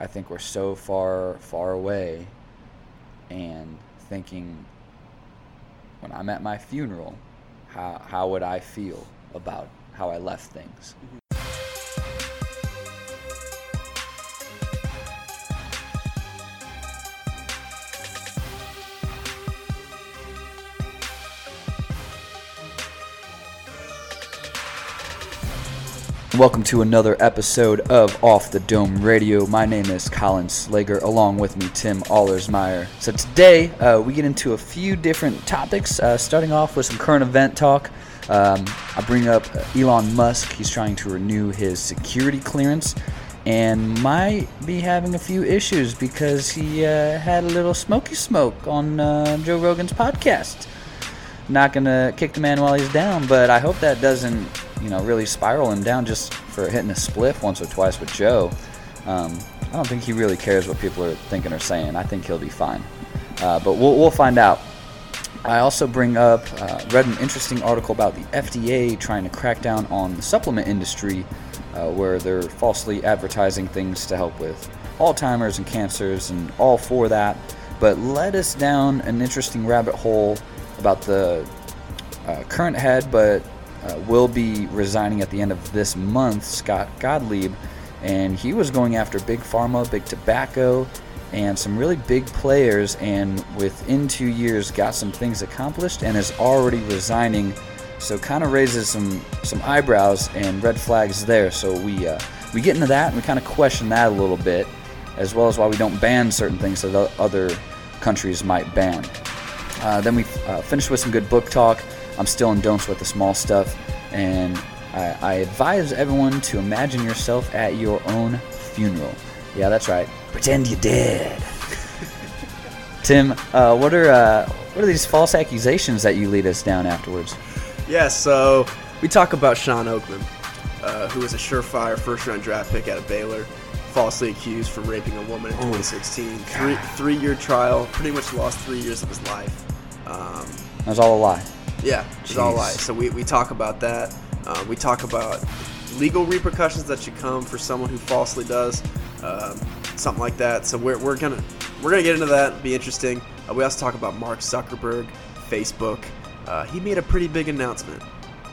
I think we're so far, far away, and thinking when I'm at my funeral, how how would I feel about how I left things? Mm-hmm. Welcome to another episode of Off the Dome Radio. My name is Colin Slager, along with me, Tim Allersmeyer. So today uh, we get into a few different topics, uh, starting off with some current event talk. Um, I bring up Elon Musk. He's trying to renew his security clearance and might be having a few issues because he uh, had a little smoky smoke on uh, Joe Rogan's podcast. Not gonna kick the man while he's down, but I hope that doesn't you know, really spiral him down just for hitting a spliff once or twice with Joe. Um, I don't think he really cares what people are thinking or saying. I think he'll be fine. Uh, but we'll, we'll find out. I also bring up, uh, read an interesting article about the FDA trying to crack down on the supplement industry uh, where they're falsely advertising things to help with Alzheimer's and cancers and all for that. But led us down an interesting rabbit hole about the uh, current head, but uh, will be resigning at the end of this month, Scott Gottlieb, and he was going after big pharma, big tobacco, and some really big players. And within two years, got some things accomplished and is already resigning. So kind of raises some some eyebrows and red flags there. So we uh, we get into that and we kind of question that a little bit, as well as why we don't ban certain things that other countries might ban. Uh, then we uh, finish with some good book talk. I'm still in Don't the Small Stuff, and I, I advise everyone to imagine yourself at your own funeral. Yeah, that's right. Pretend you did. Tim, uh, what are uh, what are these false accusations that you lead us down afterwards? Yeah, so we talk about Shawn Oakman, uh, who was a surefire first-round draft pick out of Baylor, falsely accused for raping a woman in 2016. Three three-year trial, pretty much lost three years of his life. Um, that was all a lie. Yeah, it's all lies. So we, we talk about that. Uh, we talk about legal repercussions that should come for someone who falsely does um, something like that. So we're, we're gonna we're gonna get into that. be interesting. Uh, we also talk about Mark Zuckerberg, Facebook. Uh, he made a pretty big announcement.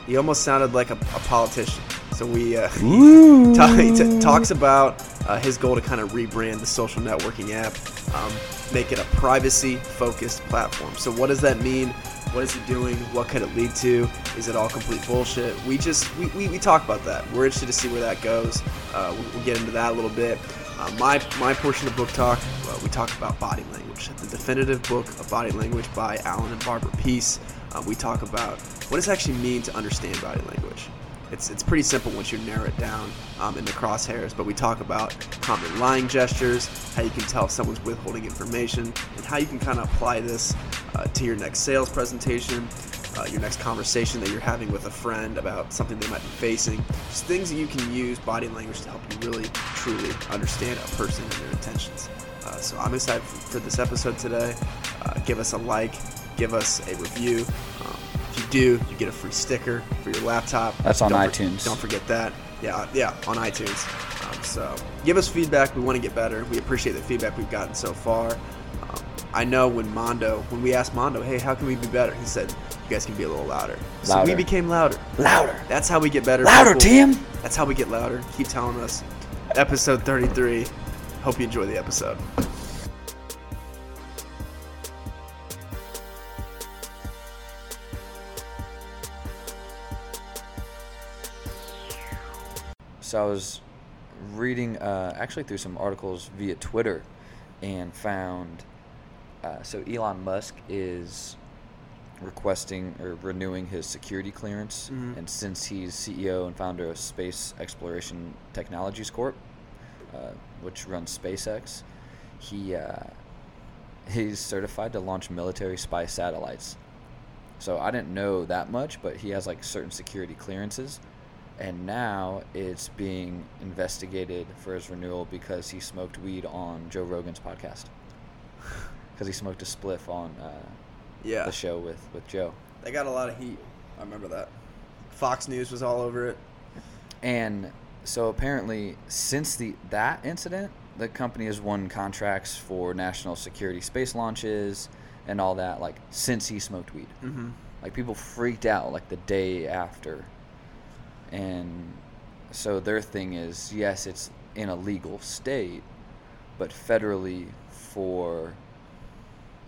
He almost sounded like a, a politician. So we uh, he, t- talks about uh, his goal to kind of rebrand the social networking app, um, make it a privacy-focused platform. So what does that mean? What is it doing? What could it lead to? Is it all complete bullshit? We just we, we, we talk about that. We're interested to see where that goes. Uh, we'll, we'll, get into that a little bit. Uh, my my portion of book talk, uh, we talk about body language, the definitive book of body language by Allan and Barbara Pease. Uh, we talk about what does it actually mean to understand body language. It's, it's pretty simple once you narrow it down um, in the crosshairs, but we talk about common lying gestures, how you can tell if someone's withholding information, and how you can kind of apply this uh, to your next sales presentation, uh, your next conversation that you're having with a friend about something they might be facing. Just things that you can use body language to help you really, truly understand a person and their intentions. Uh, so I'm excited for, for this episode today. Uh, give us a like, give us a review. Um, you do, you get a free sticker for your laptop. That's on don't iTunes. For, don't forget that. Yeah, yeah, on iTunes. Um, so give us feedback. We want to get better. We appreciate the feedback we've gotten so far. Um, I know when Mondo, when we asked Mondo, hey, how can we be better? He said, you guys can be a little louder. So louder. we became louder. Louder. That's how we get better. Louder, people. Tim. That's how we get louder. Keep telling us. Episode 33. Hope you enjoy the episode. So I was reading uh, actually through some articles via Twitter and found uh, so Elon Musk is requesting or renewing his security clearance, Mhm. and since he's CEO and founder of Space Exploration Technologies Corp, uh, which runs SpaceX, he uh, he's certified to launch military spy satellites. So I didn't know that much, but he has like certain security clearances and now it's being investigated for his renewal because he smoked weed on Joe Rogan's podcast. Because he smoked a spliff on uh, Yeah. the show with, with Joe. They got a lot of heat. I remember that. Fox News was all over it. And so apparently, since the that incident, the company has won contracts for national security space launches and all that. Like since he smoked weed, Mm-hmm. like people freaked out like the day after, and so their thing is yes, it's in a legal state, but federally for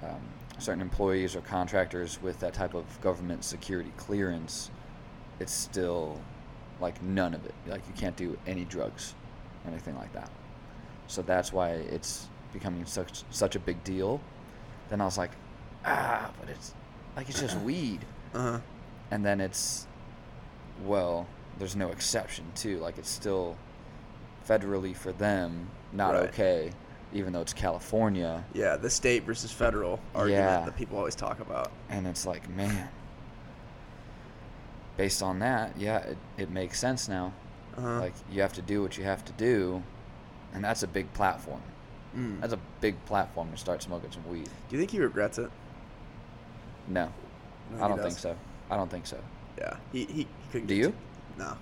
um, certain employees or contractors with that type of government security clearance, it's still like none of it. Like you can't do any drugs or anything like that. So that's why it's becoming such such a big deal. Then I was like, ah, but it's like it's just weed. Uh huh. And then it's well, there's no exception too. Like it's still federally for them not Right. okay, even though it's California. Yeah, the state versus federal argument Yeah. that people always talk about. And it's like, man, based on that, yeah, it, it makes sense now. Uh-huh. Like, you have to do what you have to do, and that's a big platform. Mm. That's a big platform to start smoking some weed. Do you think he regrets it? No, No, I don't does. think so. I don't think so. Yeah, he he, he couldn't. Do you? No.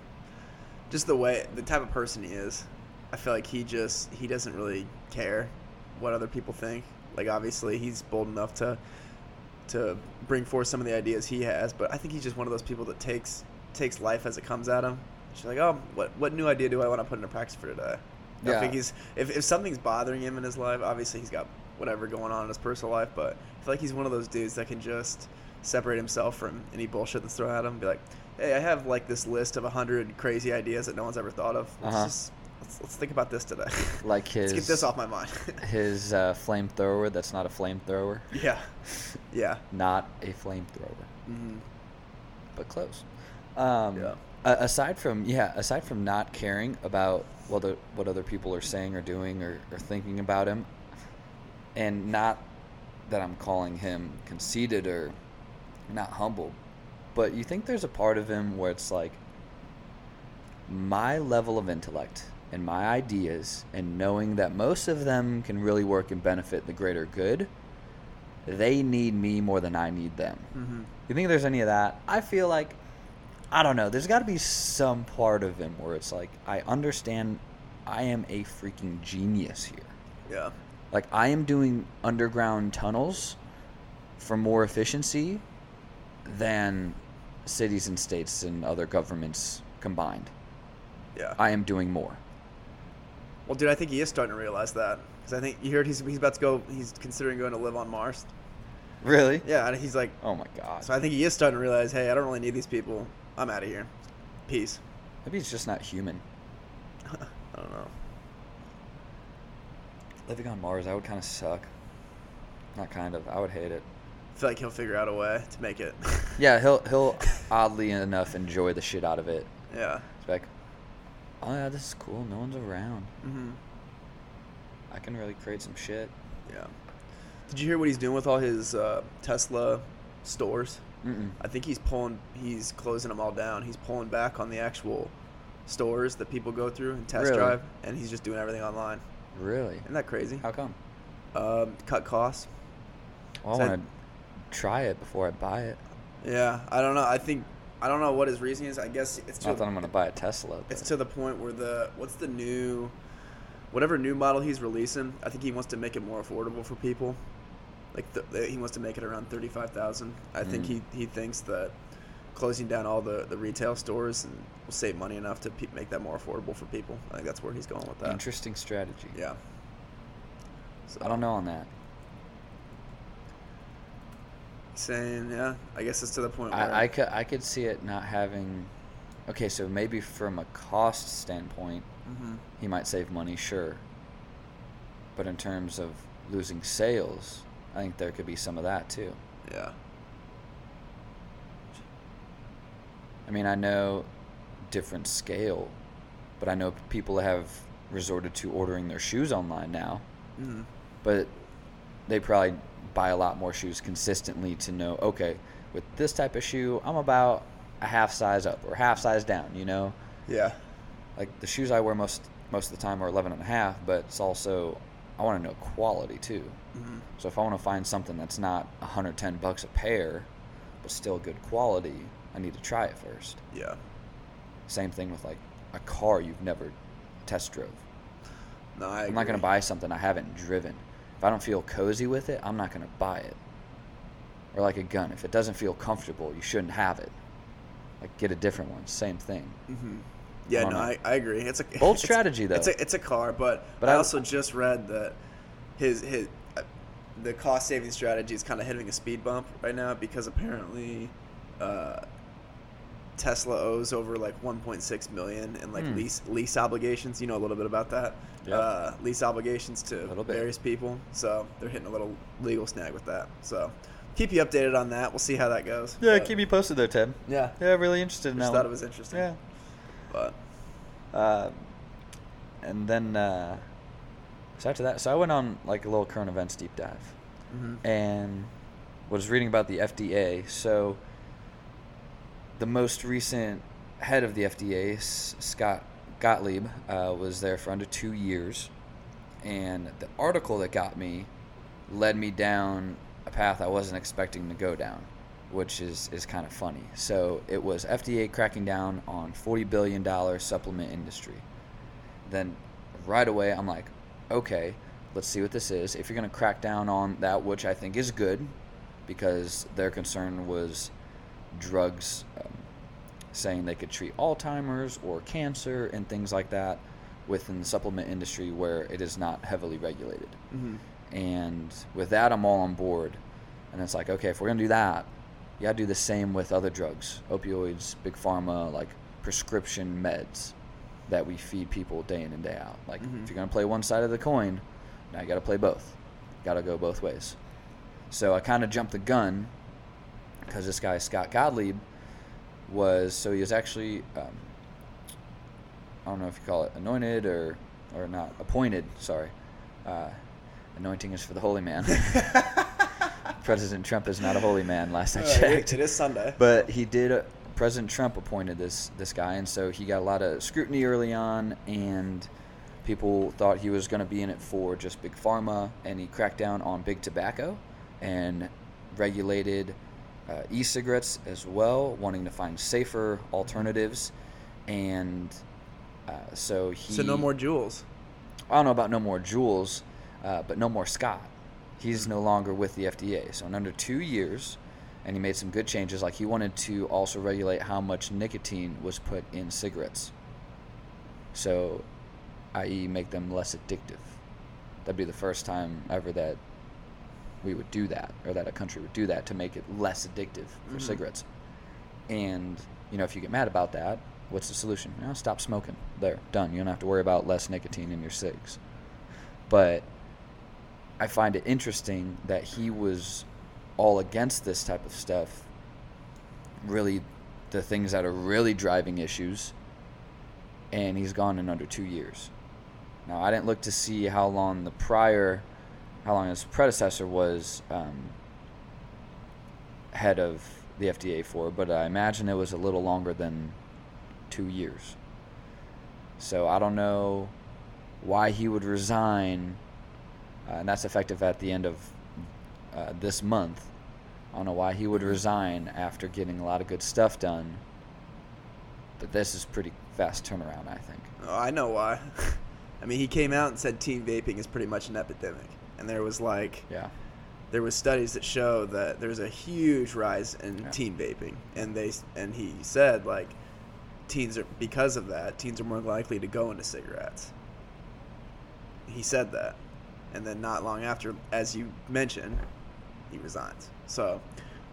Just the way the type of person he is, I feel like he just he doesn't really care what other people think. Like obviously he's bold enough to to bring forth some of the ideas he has, but I think he's just one of those people that takes takes life as it comes at him. She's like, oh, what what new idea do I want to put into practice for today? Yeah. I think he's if, if something's bothering him in his life, obviously he's got whatever going on in his personal life, but I feel like he's one of those dudes that can just separate himself from any bullshit that's thrown at him. Be like, hey, I have like this list of hundred crazy ideas that no one's ever thought of. Let's Uh-huh. just let's, let's think about this today. Like his let's get this off my mind. his uh, flamethrower. That's not a flamethrower. yeah, yeah. Not a flamethrower, hmm but close. Um, Yeah. a- aside from yeah, aside from not caring about what the, what other people are saying or doing or, or thinking about him, and not that I'm calling him conceited or not humble, but you think there's a part of him where it's like my level of intellect and my ideas and knowing that most of them can really work and benefit the greater good, they need me more than I need them. hmm You think there's any of that? I feel like I don't know. There's got to be some part of him where it's like I understand I am a freaking genius here. Yeah. Like I am doing underground tunnels for more efficiency than cities and states and other governments combined. Yeah. I am doing more. Well, dude, I think he is starting to realize that because I think you heard he's he's about to go. He's considering going to live on Mars. Really? Yeah, and he's like, Oh my god. so I think he is starting to realize, hey, I don't really need these people. I'm out of here. Peace. Maybe he's just not human. I don't know. Living on Mars, that would kind of suck. Not kind of. I would hate it. Feel like he'll figure out a way to make it. Yeah, he'll he'll oddly enough enjoy the shit out of it. yeah. It's like, oh yeah, this is cool. No one's around. Mm-hmm. I can really create some shit. Yeah. Did you hear what he's doing with all his uh, Tesla stores? Mm-mm. I think he's pulling. He's closing them all down. He's pulling back on the actual stores that people go through and test Really? drive, and he's just doing everything online. Really? Isn't that crazy? How come? Um, cut costs. Well, I- want to try it before I buy it. Yeah, I don't know. I think I don't know what his reasoning is. I guess it's to Not that I'm gonna buy a Tesla. it's to the point where the what's the new whatever new model he's releasing. I think he wants to make it more affordable for people. Like the, he wants to make it around thirty five thousand. I think Mm. he he thinks that closing down all the, the retail stores and will save money enough to pe- make that more affordable for people. I think that's where he's going with that. Interesting strategy. Yeah. So, I don't know on that. Saying yeah, I guess it's to the point where I, I could I could see it not having. Okay, so maybe from a cost standpoint, hmm he might save money, sure. But in terms of losing sales, I think there could be some of that too. yeah. I mean, I know different scale, but I know people have resorted to ordering their shoes online now. hmm But they probably buy a lot more shoes consistently to know, okay, with this type of shoe, I'm about a half size up or half size down, you know? Yeah. Like the shoes I wear most most of the time are 11 and a half, but it's also I want to know quality too. hmm So if I want to find something that's not 110 bucks a pair, but still good quality, I need to try it first. Yeah. Same thing with like a car you've never test drove. No, I I'm not going to buy something I haven't driven. If I don't feel cozy with it, I'm not going to buy it. Or like a gun, if it doesn't feel comfortable, you shouldn't have it. Like get a different one. Same thing. Yeah, don't no. I, I agree. It's a Bold it's- strategy, though. It's a it's a car, but, But I I- also just read that his his uh, the cost saving strategy is kind of hitting a speed bump right now because apparently uh, Tesla owes over like 1.6 million in like Hmm. lease lease obligations. You know a little bit about that. Yep. Uh, lease obligations to various people, so they're hitting a little legal snag with that. So keep you updated on that. We'll see how that goes. Yeah, but, keep me posted there, Ted. Yeah, Yeah, really interested in that. thought one. it was interesting. Yeah. but Uh, and then uh, so after that, so I went on like a little current events deep dive, mhm. and was reading about the FDA. So the most recent head of the FDA, Scott Gottlieb, uh, was there for under two years, and the article that got me led me down a path I wasn't expecting to go down, which is is kind of funny. So it was FDA cracking down on forty billion dollar supplement industry. Then right away I'm like, okay, let's see what this is. If you're gonna crack down on that, which I think is good, because their concern was drugs um, saying they could treat Alzheimer's or cancer and things like that within the supplement industry where it is not heavily regulated. Mhm. And with that, I'm all on board. And it's like, okay, if we're gonna do that, you gotta do the same with other drugs, opioids, big pharma, like prescription meds that we feed people day in and day out. Like, Mhm. if you're gonna play one side of the coin, now you gotta play both. Gotta go both ways. So I kind of jumped the gun because this guy Scott Gottlieb was so he was actually um, I don't know if you call it anointed or or not appointed. Sorry, uh, anointing is for the holy man. President Trump is not a holy man. Last I Uh, checked. it- it is Sunday. But he did. Uh, President Trump appointed this this guy, and so he got a lot of scrutiny early on, and people thought he was going to be in it for just big pharma, and he cracked down on big tobacco, and regulated uh, e-cigarettes as well, wanting to find safer alternatives, and uh, so he. so no more Juuls. I don't know about no more Juuls, uh, but no more Scott. He's no longer with the FDA. So in under two years, and he made some good changes. Like he wanted to also regulate how much nicotine was put in cigarettes. So, i.e., make them less addictive. That'd be the first time ever that we would do that, or that a country would do that to make it less addictive for Mhm. cigarettes. And you know, if you get mad about that, what's the solution? You know, stop smoking. There, done. You don't have to worry about less nicotine in your cigs. But I find it interesting that he was all against this type of stuff. Really, the things that are really driving issues, and he's gone in under two years. Now, I didn't look to see how long the prior, how long his predecessor was um, head of the FDA for, but I imagine it was a little longer than two years. So I don't know why he would resign, uh, and that's effective at the end of uh, this month. I don't know why he would resign after getting a lot of good stuff done. But this is pretty fast turnaround, I think. Oh, I know why. I mean, he came out and said teen vaping is pretty much an epidemic, and there was like Yeah. there was studies that show that there's a huge rise in Yeah. teen vaping, and they and he said like teens are because of that teens are more likely to go into cigarettes. He said that, and then not long after, as you mentioned, he resigns. So,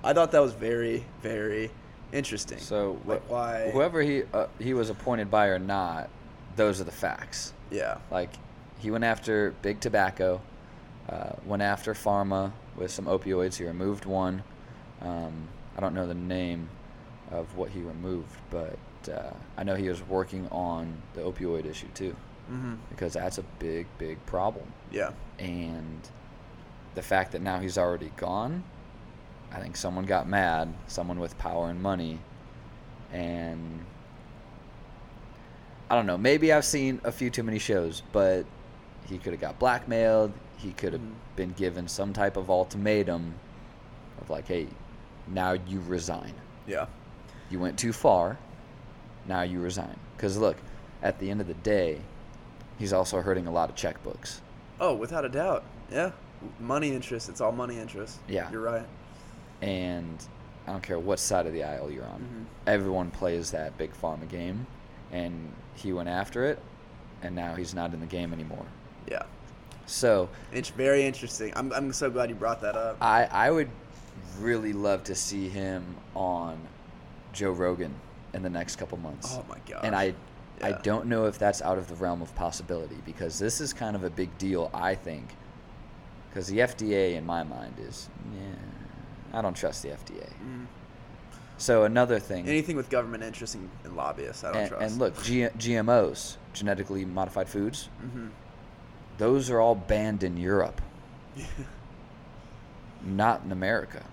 I thought that was very very interesting. So like wh- why? whoever he uh, he was appointed by or not, those are the facts. Yeah. Like he went after big tobacco, uh, went after pharma with some opioids. He removed one. Um, I don't know the name of what he removed, but uh, I know he was working on the opioid issue too, Mm-hmm. because that's a big, big problem. Yeah. And the fact that now he's already gone, I think someone got mad, someone with power and money, and I don't know. Maybe I've seen a few too many shows, but he could have got blackmailed. He could have Mhm. been given some type of ultimatum of like, hey, now you resign. Yeah. You went too far. Now you resign. Because look, at the end of the day, he's also hurting a lot of checkbooks. Oh, without a doubt. Yeah. Money interest. It's all money interest. Yeah. You're right. And I don't care what side of the aisle you're on. Mhm. Everyone plays that big pharma game, and he went after it, and now he's not in the game anymore. Yeah. So It's very interesting. I'm, I'm so glad you brought that up. I I would really love to see him on Joe Rogan in the next couple months. Oh my gosh. and I I don't know if that's out of the realm of possibility because this is kind of a big deal I think because the FDA in my mind is yeah I don't trust the FDA. Mm. So another thing Anything with government interest and, lobbyists, I don't and, trust. and look G- GMOs genetically modified foods hmm those are all banned in Europe not in America.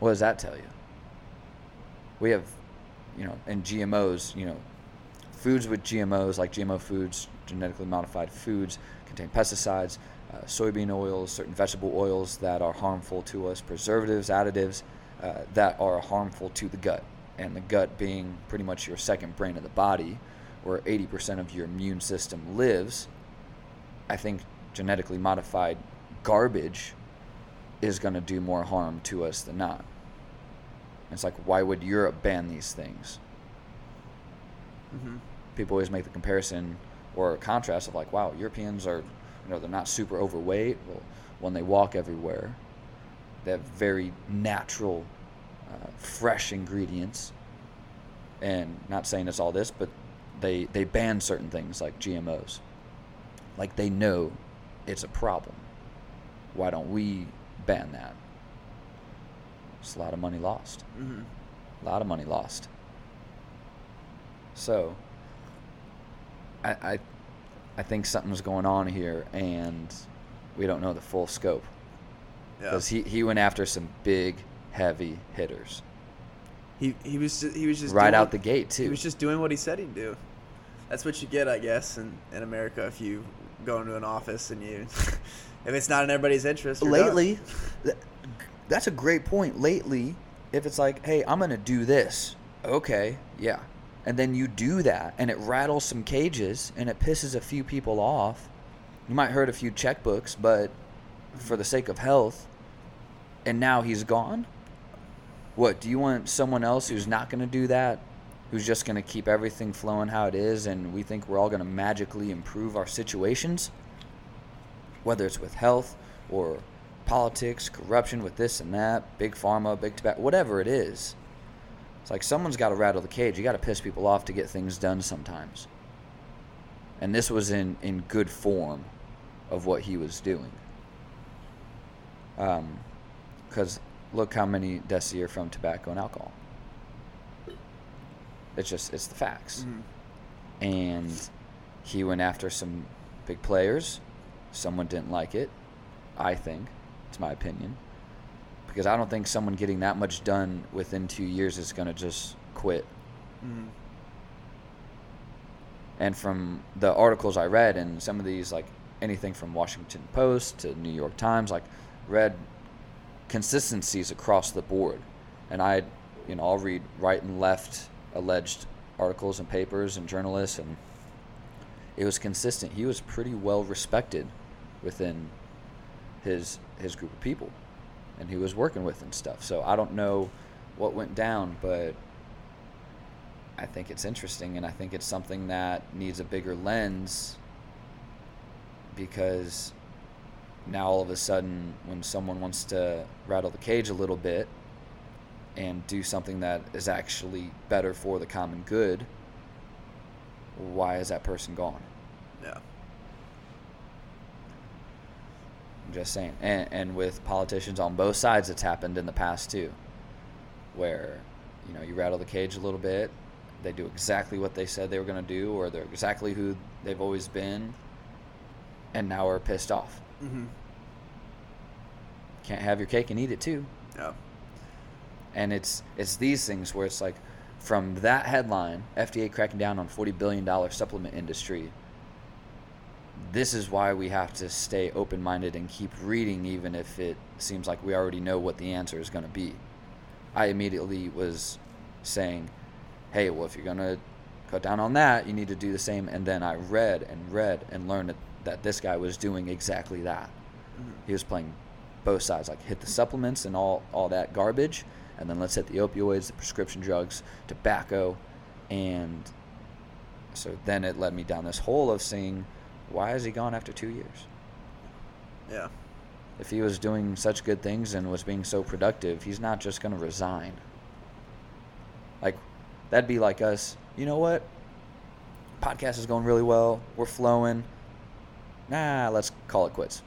What does that tell you? We have, you know, and GMOs, you know, foods with GMOs, like GMO foods, genetically modified foods, contain pesticides, uh, soybean oils, certain vegetable oils that are harmful to us, preservatives, additives uh, that are harmful to the gut. And the gut being pretty much your second brain of the body, where 80% of your immune system lives. I think genetically modified garbage is going to do more harm to us than not. It's like, why would Europe ban these things? hmm People always make the comparison or contrast of like, wow, Europeans are, you know, they're not super overweight. Well, when they walk everywhere, they have very natural, uh, fresh ingredients. And not saying it's all this, but they they ban certain things like GMOs. Like they know it's a problem. Why don't we ban that? It's a lot of money lost. hmm A lot of money lost. So, I, I, I think something's going on here, and we don't know the full scope. Yeah. Because he, he went after some big, heavy hitters He he was just, he was just right out the gate too. He was just doing what he said he'd do. That's what you get, I guess, in, in America if you go into an office and you if it's not in everybody's interest. Lately, th- that's a great point. Lately, if it's like, hey, I'm gonna do this, okay, yeah, and then you do that, and it rattles some cages, and it pisses a few people off. You might hurt a few checkbooks, but for the sake of health, and now he's gone. What do you want someone else who's not gonna do that? Who's just gonna keep everything flowing how it is, and we think we're all gonna magically improve our situations? whether it's with health or politics, corruption with this and that, big pharma, big tobacco, whatever it is. It's like someone's got to rattle the cage. You got to piss people off to get things done sometimes. And this was in, in good form of what he was doing. Um, because look how many deaths a year from tobacco and alcohol. It's just, it's the facts Mhm. and he went after some big players. Someone didn't like it. I think it's my opinion because I don't think someone getting that much done within two years is going to just quit. Mhm. And from the articles I read and some of these, like anything from Washington Post to New York Times, like read consistencies across the board. And I, you know, I'll read right and left alleged articles and papers and journalists, and it was consistent. He was pretty well respected within his his group of people, and he was working with and stuff. So I don't know what went down, but I think it's interesting, and I think it's something that needs a bigger lens because now all of a sudden, when someone wants to rattle the cage a little bit and do something that is actually better for the common good, why is that person gone? Yeah. I'm just saying. And, and with politicians on both sides, it's happened in the past too, where you know you rattle the cage a little bit, they do exactly what they said they were going to do, or they're exactly who they've always been, and now are pissed off. Mm-hmm. Can't have your cake and eat it too. Yeah. And it's it's these things where it's like, from that headline, FDA cracking down on forty billion dollar supplement industry. This is why we have to stay open minded and keep reading, even if it seems like we already know what the answer is going to be. I immediately was saying, hey, well, if you're going to cut down on that. You need to do the same. And then I read and read and learned that, that this guy was doing exactly that. Mm-hmm. He was playing both sides, like hit the supplements and all, all that garbage, and then let's hit the opioids, the prescription drugs, tobacco, and so then it led me down this hole of seeing why is he gone after two years? Yeah. If he was doing such good things and was being so productive, he's not just going to resign. Like, that'd be like us. You know what? Podcast is going really well. We're flowing. Nah, let's call it quits.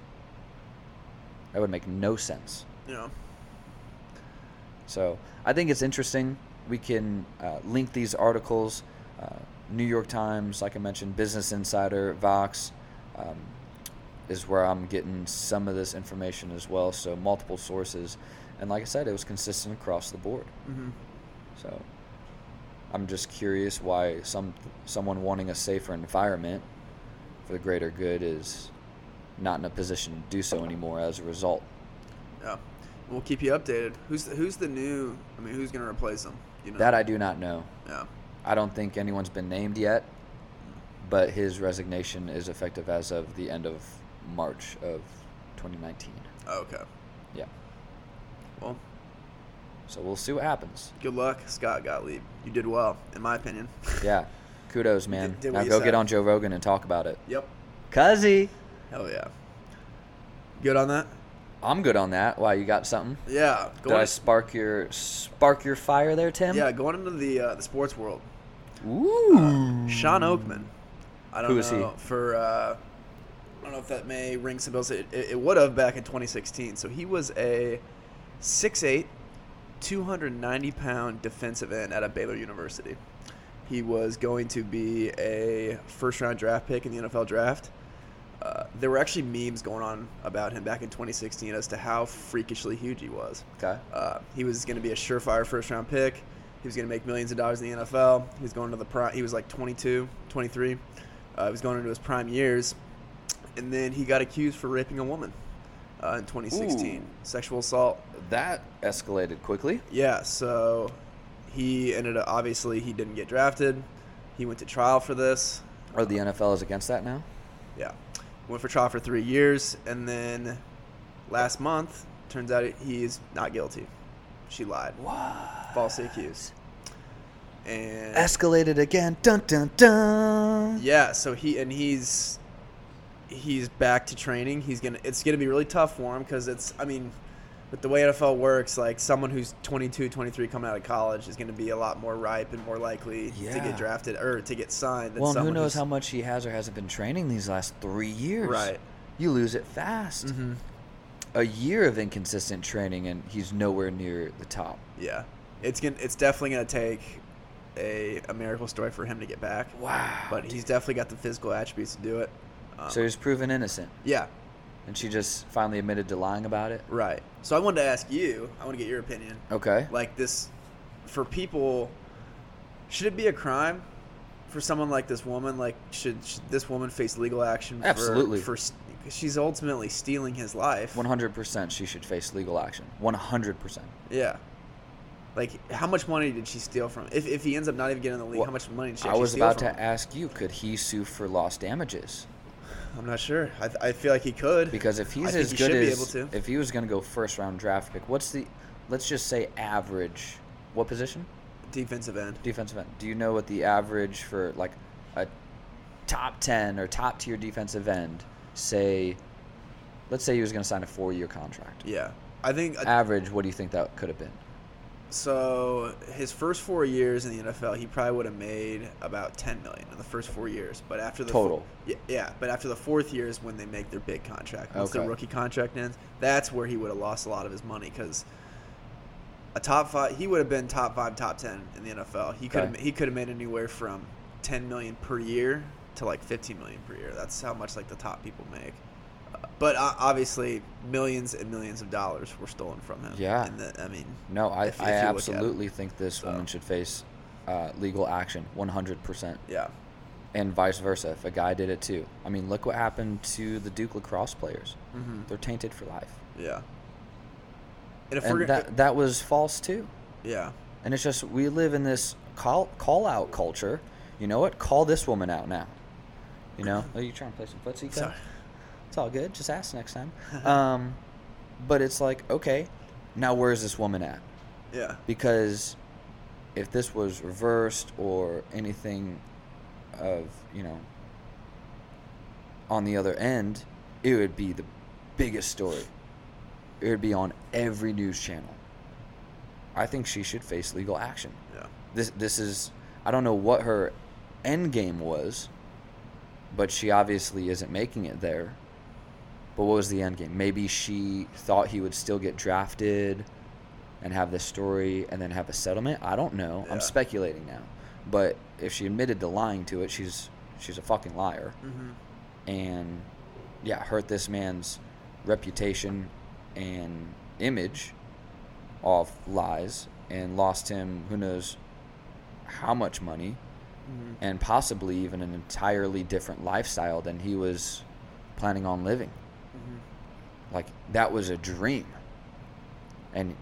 That would make no sense. Know. So I think it's interesting. We can uh, link these articles. Uh, New York Times, like I mentioned, Business Insider, Vox, um, is where I'm getting some of this information as well. So multiple sources, and like I said, it was consistent across the board. Mm-hmm. So I'm just curious why some someone wanting a safer environment for the greater good is not in a position to do so anymore as a result. We'll keep you updated. Who's the, who's the new? I mean, who's going to replace him? You know. That I do not know. Yeah. I don't think anyone's been named yet, but his resignation is effective as of the end of March of 2019. Okay. Yeah. Well, So we'll see what happens. good luck, Scott Gottlieb. You did well, in my opinion. Yeah. Kudos, man. did- did now go said. get on Joe Rogan and talk about it. Yep. Cuzzy. Hell yeah. Good on that. I'm good on that. Why you got something? Yeah. Did I spark your spark your fire there, Tim? yeah, going into the uh, the sports world. Ooh. Shawn Oakman. I don't Who is he? know for. Uh, I don't know if that may ring some bells. It, it, it would have back in 2016. So he was a 6'8", 290 pound defensive end at a Baylor University. He was going to be a first round draft pick in the NFL draft. Uh, there were actually memes going on about him back in 2016 as to how freakishly huge he was. Okay. Uh, he was going to be a surefire first round pick. He was going to make millions of dollars in the NFL. He was going to the prime. He was like 22, 23. Uh, he was going into his prime years, and then he got accused for raping a woman uh, in 2016, Ooh. sexual assault. That escalated quickly. Yeah, so he ended up obviously he didn't get drafted. He went to trial for this. Or the NFL is against that now? Yeah, went for trial for three years, and then last month turns out he's not guilty. She lied, What? falsely accused, and Escalated again. Dun dun dun. Yeah, so he and he's he's back to training. He's gonna it's gonna be really tough for him because it's I mean with the way NFL works, like someone who's 22, 23 coming out of college is going to be a lot more ripe and more likely to get drafted or to get signed. Than Well, who knows how much he has or hasn't been training these last three years? Right. You lose it fast. Mhm. A year of inconsistent training, and he's nowhere near the top. Yeah, it's gonna it's definitely gonna take a, a miracle story for him to get back. Wow. But he's definitely got the physical attributes to do it. Um, so he's proven innocent, yeah, and she just finally admitted to lying about it. right. So I wanted to ask you. I want to get your opinion. Okay. like this for people should it be a crime for someone like this woman like should, should this woman face legal action for, Absolutely. for she's ultimately stealing his life One hundred percent, she should face legal action. One hundred percent. yeah like how much money did she steal from if, if he ends up not even getting in the league Well, how much money did she I was about to him? ask you, could he sue for lost damages? I'm not sure I, th- I feel like he could Because if he's think as he good as able to. if he was going to go first round draft pick, what's the let's just say average what position? defensive end Defensive end. Do you know what the average for like a top 10 or top tier defensive end say let's say he was going to sign a 4-year contract. yeah i think uh, Average, what do you think that could have been? So his first four years in the NFL, he probably would have made about ten million in the first four years. But after the Total. yeah, yeah. But after the fourth year is when they make their big contract. Once the Okay. rookie contract ends, that's where he would have lost a lot of his money because a top five, he would have been top five, top ten in the NFL. He could have Okay. he could have made anywhere from ten million per year to like fifteen million per year. That's how much like the top people make. But uh, obviously, millions and millions of dollars were stolen from him. Yeah. And the, I mean, No, I, If- I if absolutely think this So. woman should face uh, legal action 100%. yeah. And vice versa, if a guy did it too. I mean, look what happened to the Duke lacrosse players. Mm-hmm. They're tainted for life. Yeah. And if we're gonna, that, that was false too. yeah, And it's just, we live in this call, call out culture. you know what? Call this woman out now. You know, are you trying to play some footsie? Sorry. It's all good. Just ask next time. um, but it's like, okay, now where's this woman at? Yeah. Because if this was reversed or anything of, you know, on the other end, it would be the biggest story. It would be on every news channel. I think she should face legal action. Yeah. This this is I don't know what her end game was, but she obviously isn't making it there. But what was the end game? Maybe she thought he would still get drafted and have this story and then have a settlement. I don't know. Yeah. I'm speculating now. But if she admitted to lying to it, she's she's a fucking liar. Mm-hmm. And yeah, hurt this man's reputation and image off lies and lost him who knows how much money Mm-hmm. and possibly even an entirely different lifestyle than he was planning on living. Mm-hmm. Like that was a dream. And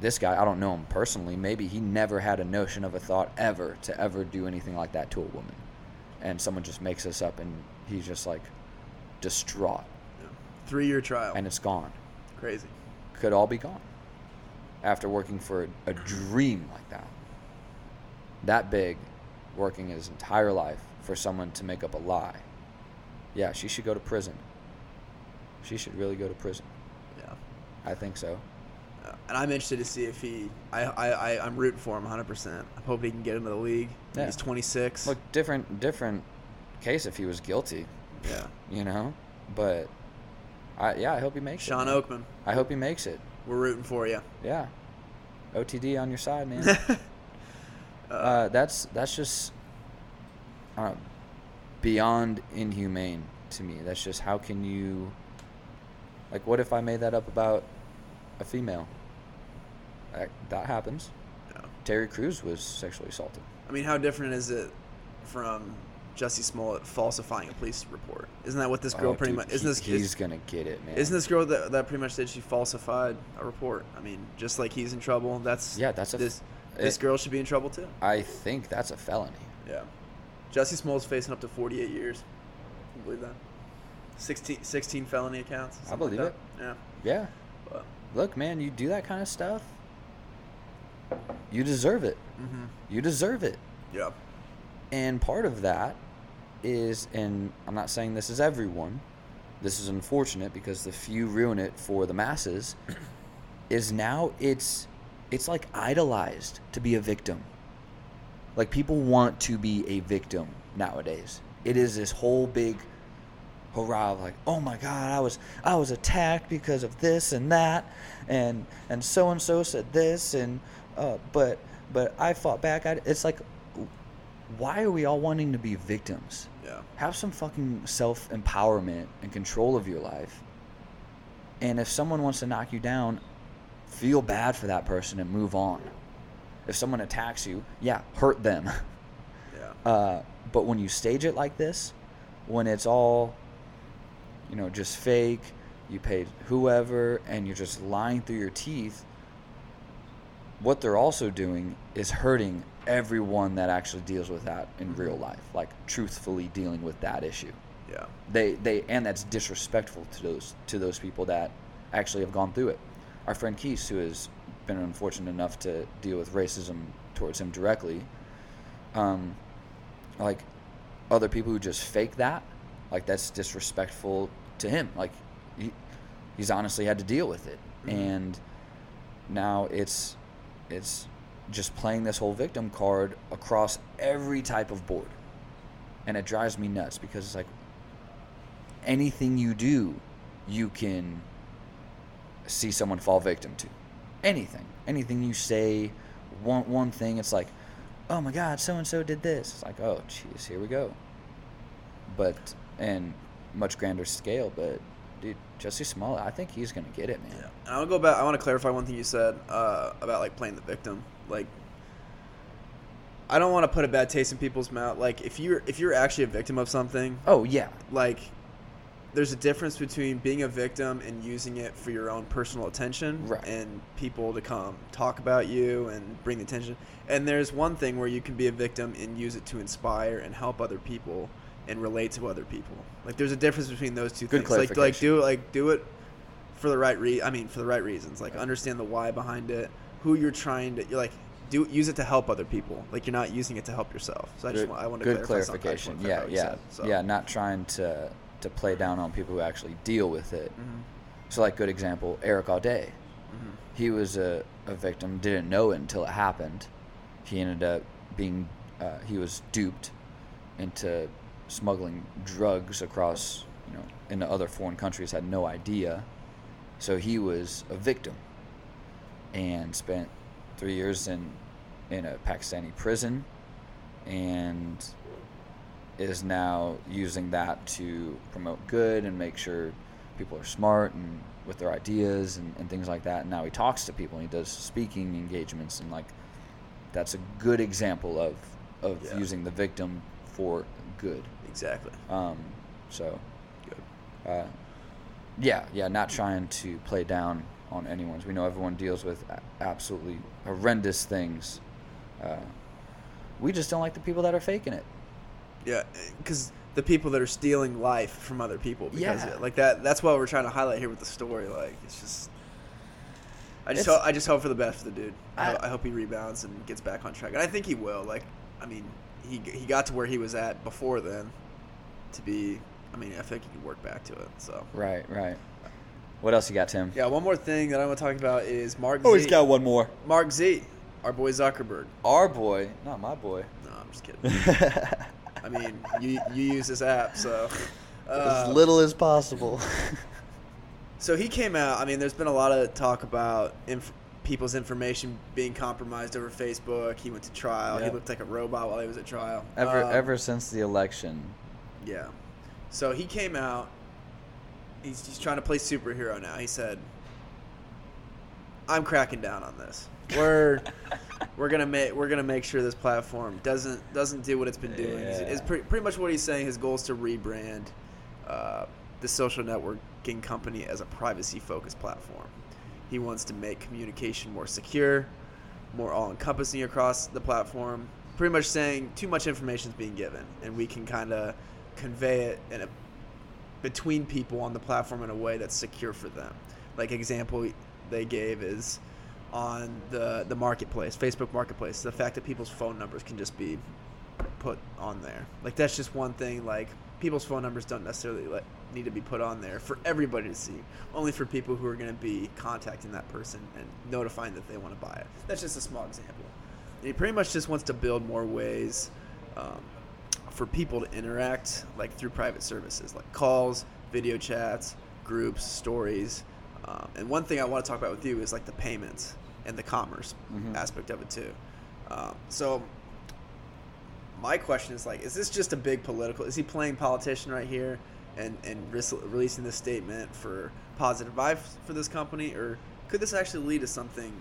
this guy, I don't know him personally, maybe he never had a notion of a thought ever to ever do anything like that to a woman. And someone just makes this up and he's just like distraught Yeah. Three year trial. and it's gone. Crazy. Could all be gone after working for a, a dream like that. That big, working his entire life for someone to make up a lie. Yeah, she should go to prison. She should really go to prison. Yeah. I think so. Uh, and I'm interested to see if he. I I I I'm rooting for him 100. percent I'm hoping he can get into the league. Yeah. He's 26. Look, different different case if he was guilty, Yeah. you know. But I yeah, I hope he makes Shawn it. man. Oakman, I hope he makes it. we're rooting for you. Yeah. OTD on your side, man. uh, that's that's just uh, beyond inhumane to me. That's just how can you like what if I made that up about a female? That, that happens. Yeah. Terry Crews was sexually assaulted. I mean, how different is it from Jussie Smollett falsifying a police report? Isn't that what this girl Oh, pretty dude, much? Isn't he- this he's gonna get it, man? isn't this girl that, that pretty much did she falsified a report? I mean, just like he's in trouble. That's Yeah, that's a this. This girl should be in trouble too. I think that's a felony. Yeah. Jussie Smollett's facing up to 48 years. Can you believe that? 16, 16 felony accounts. I believe like it. Yeah. Yeah. But, Look, man, you do that kind of stuff, you deserve it. mm-hmm. You deserve it. Yeah. And part of that is, and I'm not saying this is everyone, this is unfortunate because the few ruin it for the masses, is now it's it's like idolized to be a victim. Like people want to be a victim nowadays. It is this whole big hurrah like, oh my god, I was I was attacked because of this and that, and and so and so said this, and uh, but but I fought back. I, it's like, why are we all wanting to be victims? Yeah. Have some fucking self empowerment and control of your life. And if someone wants to knock you down, feel bad for that person and move on. If someone attacks you, yeah, hurt them. Yeah. Uh, but when you stage it like this, when it's all, you know, just fake, you paid whoever, and you're just lying through your teeth, what they're also doing is hurting everyone that actually deals with that in real life, like truthfully dealing with that issue. Yeah. They they and that's disrespectful to those to those people that actually have gone through it. Our friend Keese, who has been unfortunate enough to deal with racism towards him directly, um, like other people who just fake that, like that's disrespectful to him. Like he, he's honestly had to deal with it, Mhm. and now it's it's just playing this whole victim card across every type of board, and it drives me nuts because it's like anything you do, you can see someone fall victim to. Anything, anything you say, one one thing, it's like, oh my God, so and so did this. It's like, oh, jeez, here we go. But and much grander scale, but dude, Jussie Smollett, I think he's gonna get it, man. Yeah. And I want to go back. I want to clarify one thing you said uh, about like playing the victim. Like, I don't want to put a bad taste in people's mouth. Like, if you're if you're actually a victim of something, Oh yeah, like there's a difference between being a victim and using it for your own personal attention Right. and people to come talk about you and bring the attention. And there's one thing where you can be a victim and use it to inspire and help other people and relate to other people. Like there's a difference between those two Good things. Like like do like do it for the right re I mean for the right reasons. Like understand the why behind it, who you're trying to you're like do use it to help other people. Like you're not using it to help yourself. So I just Good, want, I want to good clarify clarification. Yeah, yeah, said. So. yeah. Not trying to to play down on people who actually deal with it. Mhm. So, like, good example, Eric Audet. Mhm. He was a, a victim, didn't know it until it happened. He ended up being, uh, he was duped into smuggling drugs across, you know, into other foreign countries, had no idea. So he was a victim and spent three years in, in a Pakistani prison and is now using that to promote good and make sure people are smart and with their ideas and, and things like that. And now he talks to people and he does speaking engagements and like that's a good example of of Yeah. using the victim for good. Exactly. Um, so Good. uh, yeah, yeah, not trying to play down on anyone's. We know everyone deals with absolutely horrendous things. Uh, we just don't like the people that are faking it. Yeah, because the people that are stealing life from other people. Because Yeah. like that. That's what we're trying to highlight here with the story. Like it's just. I just hope, I just hope for the best for the dude. I, I- I hope he rebounds and gets back on track, and I think he will. Like, I mean, he he got to where he was at before then. To be, I mean, I think you can work back to it. So Right, right. What else you got, Tim? yeah, one more thing that I want to talk about is Mark. Oh, Z. he's got one more. Mark Z, our boy Zuckerberg. Our boy, not my boy. No, I'm just kidding. I mean, you you use this app, so. as uh, little as possible. So he came out. I mean, there's been a lot of talk about inf- people's information being compromised over Facebook. He went to trial. Yep. He looked like a robot while he was at trial. ever, Um, ever since the election. Yeah. So he came out. He's, he's trying to play superhero now. He said, "I'm cracking down on this. We're we're gonna make we're gonna make sure this platform doesn't doesn't do what it's been doing. It's, Yeah. it's pre- pretty much what he's saying. His goal is to rebrand uh, the social networking company as a privacy focused platform. He wants to make communication more secure, more all encompassing across the platform. Pretty much saying too much information is being given, and we can kind of convey it in a between people on the platform in a way that's secure for them. Like example they gave is on the the marketplace, Facebook Marketplace, the fact that people's phone numbers can just be put on there. Like that's just one thing. Like people's phone numbers don't necessarily let, need to be put on there for everybody to see. Only for people who are going to be contacting that person and notifying that they want to buy it. That's just a small example. He pretty much just wants to build more ways um, for people to interact, like through private services, like calls, video chats, groups, stories. Um, and one thing I want to talk about with you is like the payments and the commerce Mhm. aspect of it too. Um, so my question is like, is this just a big political? Is he playing politician right here and and ris- releasing this statement for positive vibes for this company, or could this actually lead to something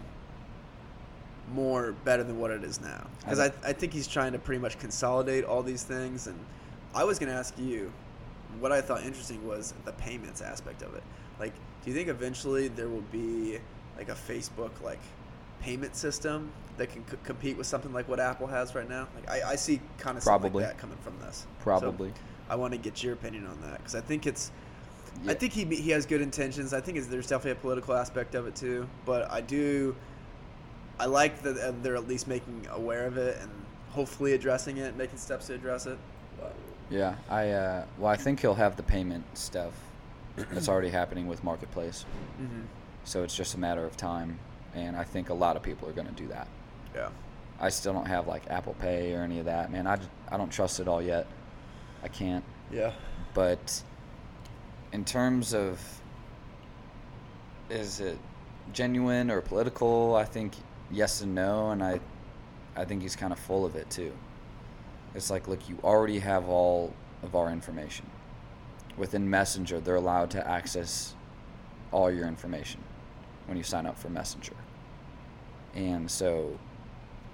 more better than what it is now? Because I, I think he's trying to pretty much consolidate all these things. And I was going to ask you, what I thought interesting was the payments aspect of it. Like, do you think eventually there will be like a Facebook like payment system that can c- compete with something like what Apple has right now? Like, I, I see kind of Probably. like that coming from this. So, Probably. I want to get your opinion on that because I think it's. Yeah. I think he he has good intentions. I think it's, there's definitely a political aspect of it too. But I do. I like that uh, they're at least making aware of it and hopefully addressing it, making steps to address it. But, Yeah, I uh, well, I think he'll have the payment stuff that's already happening with Marketplace. mm-hmm. So it's just a matter of time, and I think a lot of people are going to do that. Yeah. I still don't have like Apple Pay or any of that, man. I, I don't trust it all yet. I can't. Yeah. But in terms of is it genuine or political, I think yes and no, and I I think he's kind of full of it too. It's like, look, you already have all of our information. Within Messenger, they're allowed to access all your information when you sign up for Messenger. And so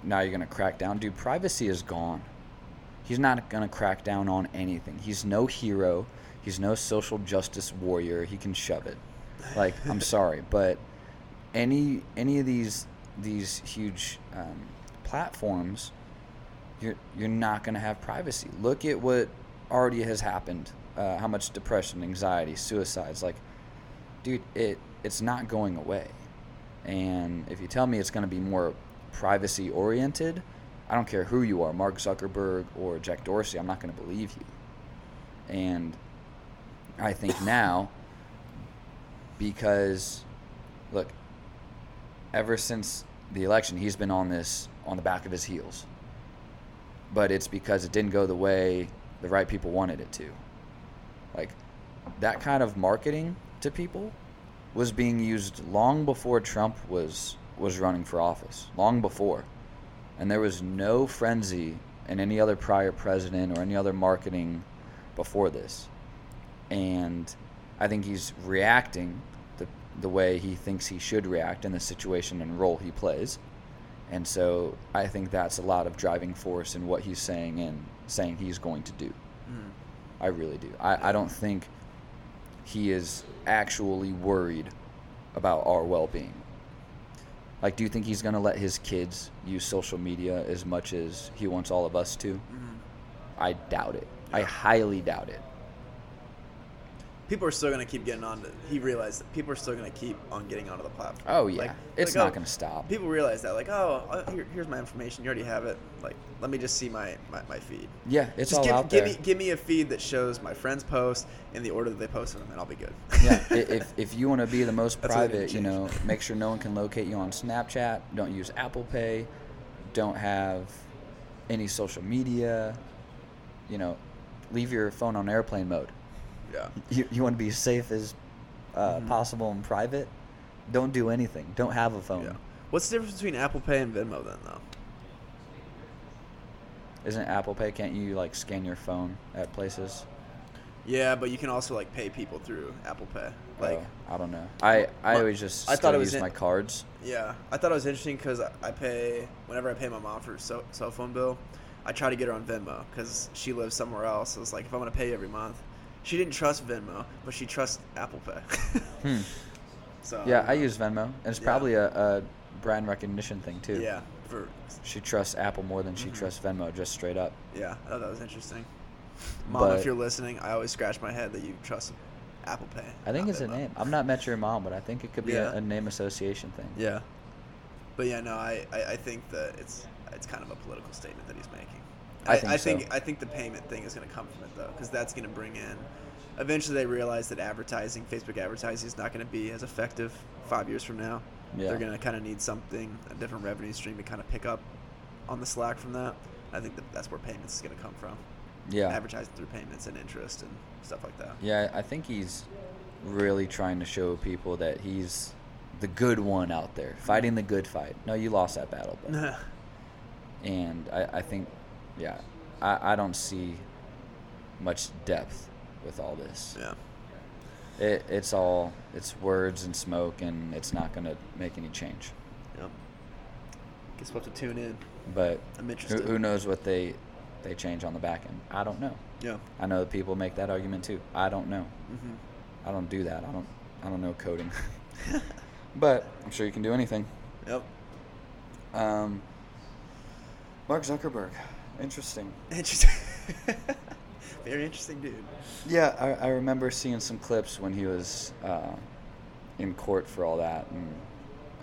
now you're going to crack down. Dude, privacy is gone. He's not going to crack down on anything. He's no hero. He's no social justice warrior. He can shove it. Like I'm sorry, but any any of these these huge um, platforms, you're you're not going to have privacy. Look at what already has happened. Uh, how much depression, anxiety, suicides. Like, dude, it it's not going away. And if you tell me it's going to be more privacy oriented, I don't care who you are, Mark Zuckerberg or Jack Dorsey, I'm not going to believe you. And I think now, because, look, ever since the election, he's been on this on the back of his heels. But it's because it didn't go the way the right people wanted it to. Like, that kind of marketing to people was being used long before Trump was was running for office, long before. And there was no frenzy in any other prior president or any other marketing before this. And I think he's reacting the way he thinks he should react in the situation and role he plays. And so I think that's a lot of driving force in what he's saying and saying he's going to do. Mm. I really do. I, I don't think he is actually worried about our well being. Like, do you think he's going to let his kids use social media as much as he wants all of us to? Mhm. I doubt it. I highly doubt it. People are still gonna keep getting on. To, he realized that people are still gonna keep on getting onto the platform. Oh, yeah. Like- it's like, not oh, going to stop. People realize that, like, oh, uh, here, here's my information. You already have it. Like, let me just see my, my, my feed. Yeah, it's just all give, out give there. me give me a feed that shows my friends' posts in the order that they posted them, and I'll be good. yeah, if, if you want to be the most That's what they private, you know, make sure no one can locate you on Snapchat. Don't use Apple Pay. Don't have any social media. You know, leave your phone on airplane mode. Yeah. You, you want to be as safe as uh, Mhm. possible and private. Don't do anything. Don't have a phone. Yeah. What's the difference between Apple Pay and Venmo then, though? Isn't Apple Pay? Can't you like scan your phone at places? Yeah, but you can also like pay people through Apple Pay. Like, Oh, I don't know. I I My- always just I thought it was use in- my cards. yeah, I thought it was interesting because I, I pay whenever I pay my mom for so, cell phone bill, I try to get her on Venmo because she lives somewhere else. So it's like if I'm gonna pay you every month, she didn't trust Venmo, but she trusts Apple Pay. Hmm. So Yeah, I use Venmo, and it's Yeah. probably a, a brand recognition thing too. Yeah, for She trusts Apple more than she Mhm. trusts Venmo, just straight up. yeah, I thought that was interesting. Mom, But- if you're listening, I always scratch my head that you trust Apple Pay. I think it's a name. I've not met your mom, but I think it could be Yeah. a, a name association thing. Yeah. But yeah, no, I, I, I think that it's it's kind of a political statement that he's making. I think I so. think I think the payment thing is going to come from it though, because that's going to bring in. Eventually, they realize that advertising, Facebook advertising, is not going to be as effective five years from now. Yeah. They're going to kind of need something, a different revenue stream to kind of pick up on the slack from that. I think that that's where payments is going to come from. Yeah. Advertising through payments and interest and stuff like that. Yeah, I think he's really trying to show people that he's the good one out there, fighting the good fight. No, you lost that battle, but and I, I think, yeah, I, I don't see much depth with all this. yeah. It, it's all it's words and smoke, and it's not going to make any change. Yep. Guess we'll have to tune in. But I'm interested. who knows what they they change on the back end? I don't know. Yeah. I know that people make that argument too. I don't know. hmm I don't do that. I don't. I don't know coding. but I'm sure you can do anything. Yep. Um, Mark Zuckerberg. Interesting. Interesting. Very interesting dude. Yeah, I, I remember seeing some clips when he was uh, in court for all that, and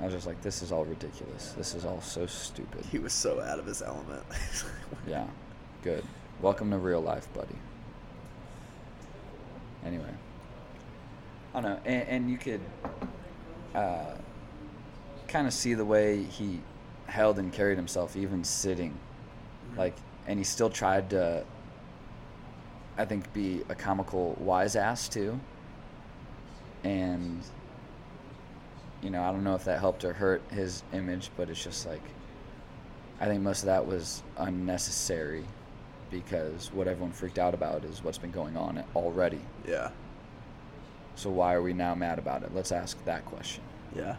I was just like, "This is all ridiculous. This is all so stupid." He was so out of his element. Yeah, good. Welcome to real life, buddy. Anyway, I don't know, and, and you could uh, kind of see the way he held and carried himself, even sitting, like, and he still tried to, I think, be a comical wise ass too. And you know, I don't know if that helped or hurt his image, but it's just like I think most of that was unnecessary because what everyone freaked out about is what's been going on already. yeah. So why are we now mad about it? Let's ask that question. Yeah.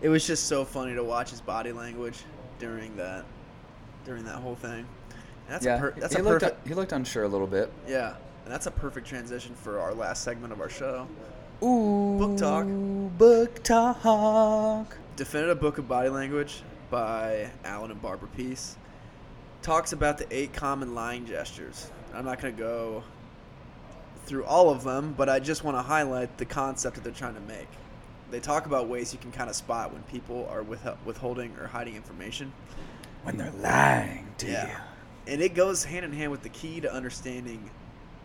It was just so funny to watch his body language during that during that whole thing. And that's yeah, a per- that's he a looked perfect he looked unsure a little bit. Yeah. And that's a perfect transition for our last segment of our show. Ooh. Book talk. Book talk. Definitive Book of Body Language by Allan and Barbara Pease talks about the eight common lying gestures. I'm not going to go through all of them, but I just want to highlight the concept that they're trying to make. They talk about ways you can kind of spot when people are with, withholding or hiding information. When they're lying to you. And it goes hand in hand with the key to understanding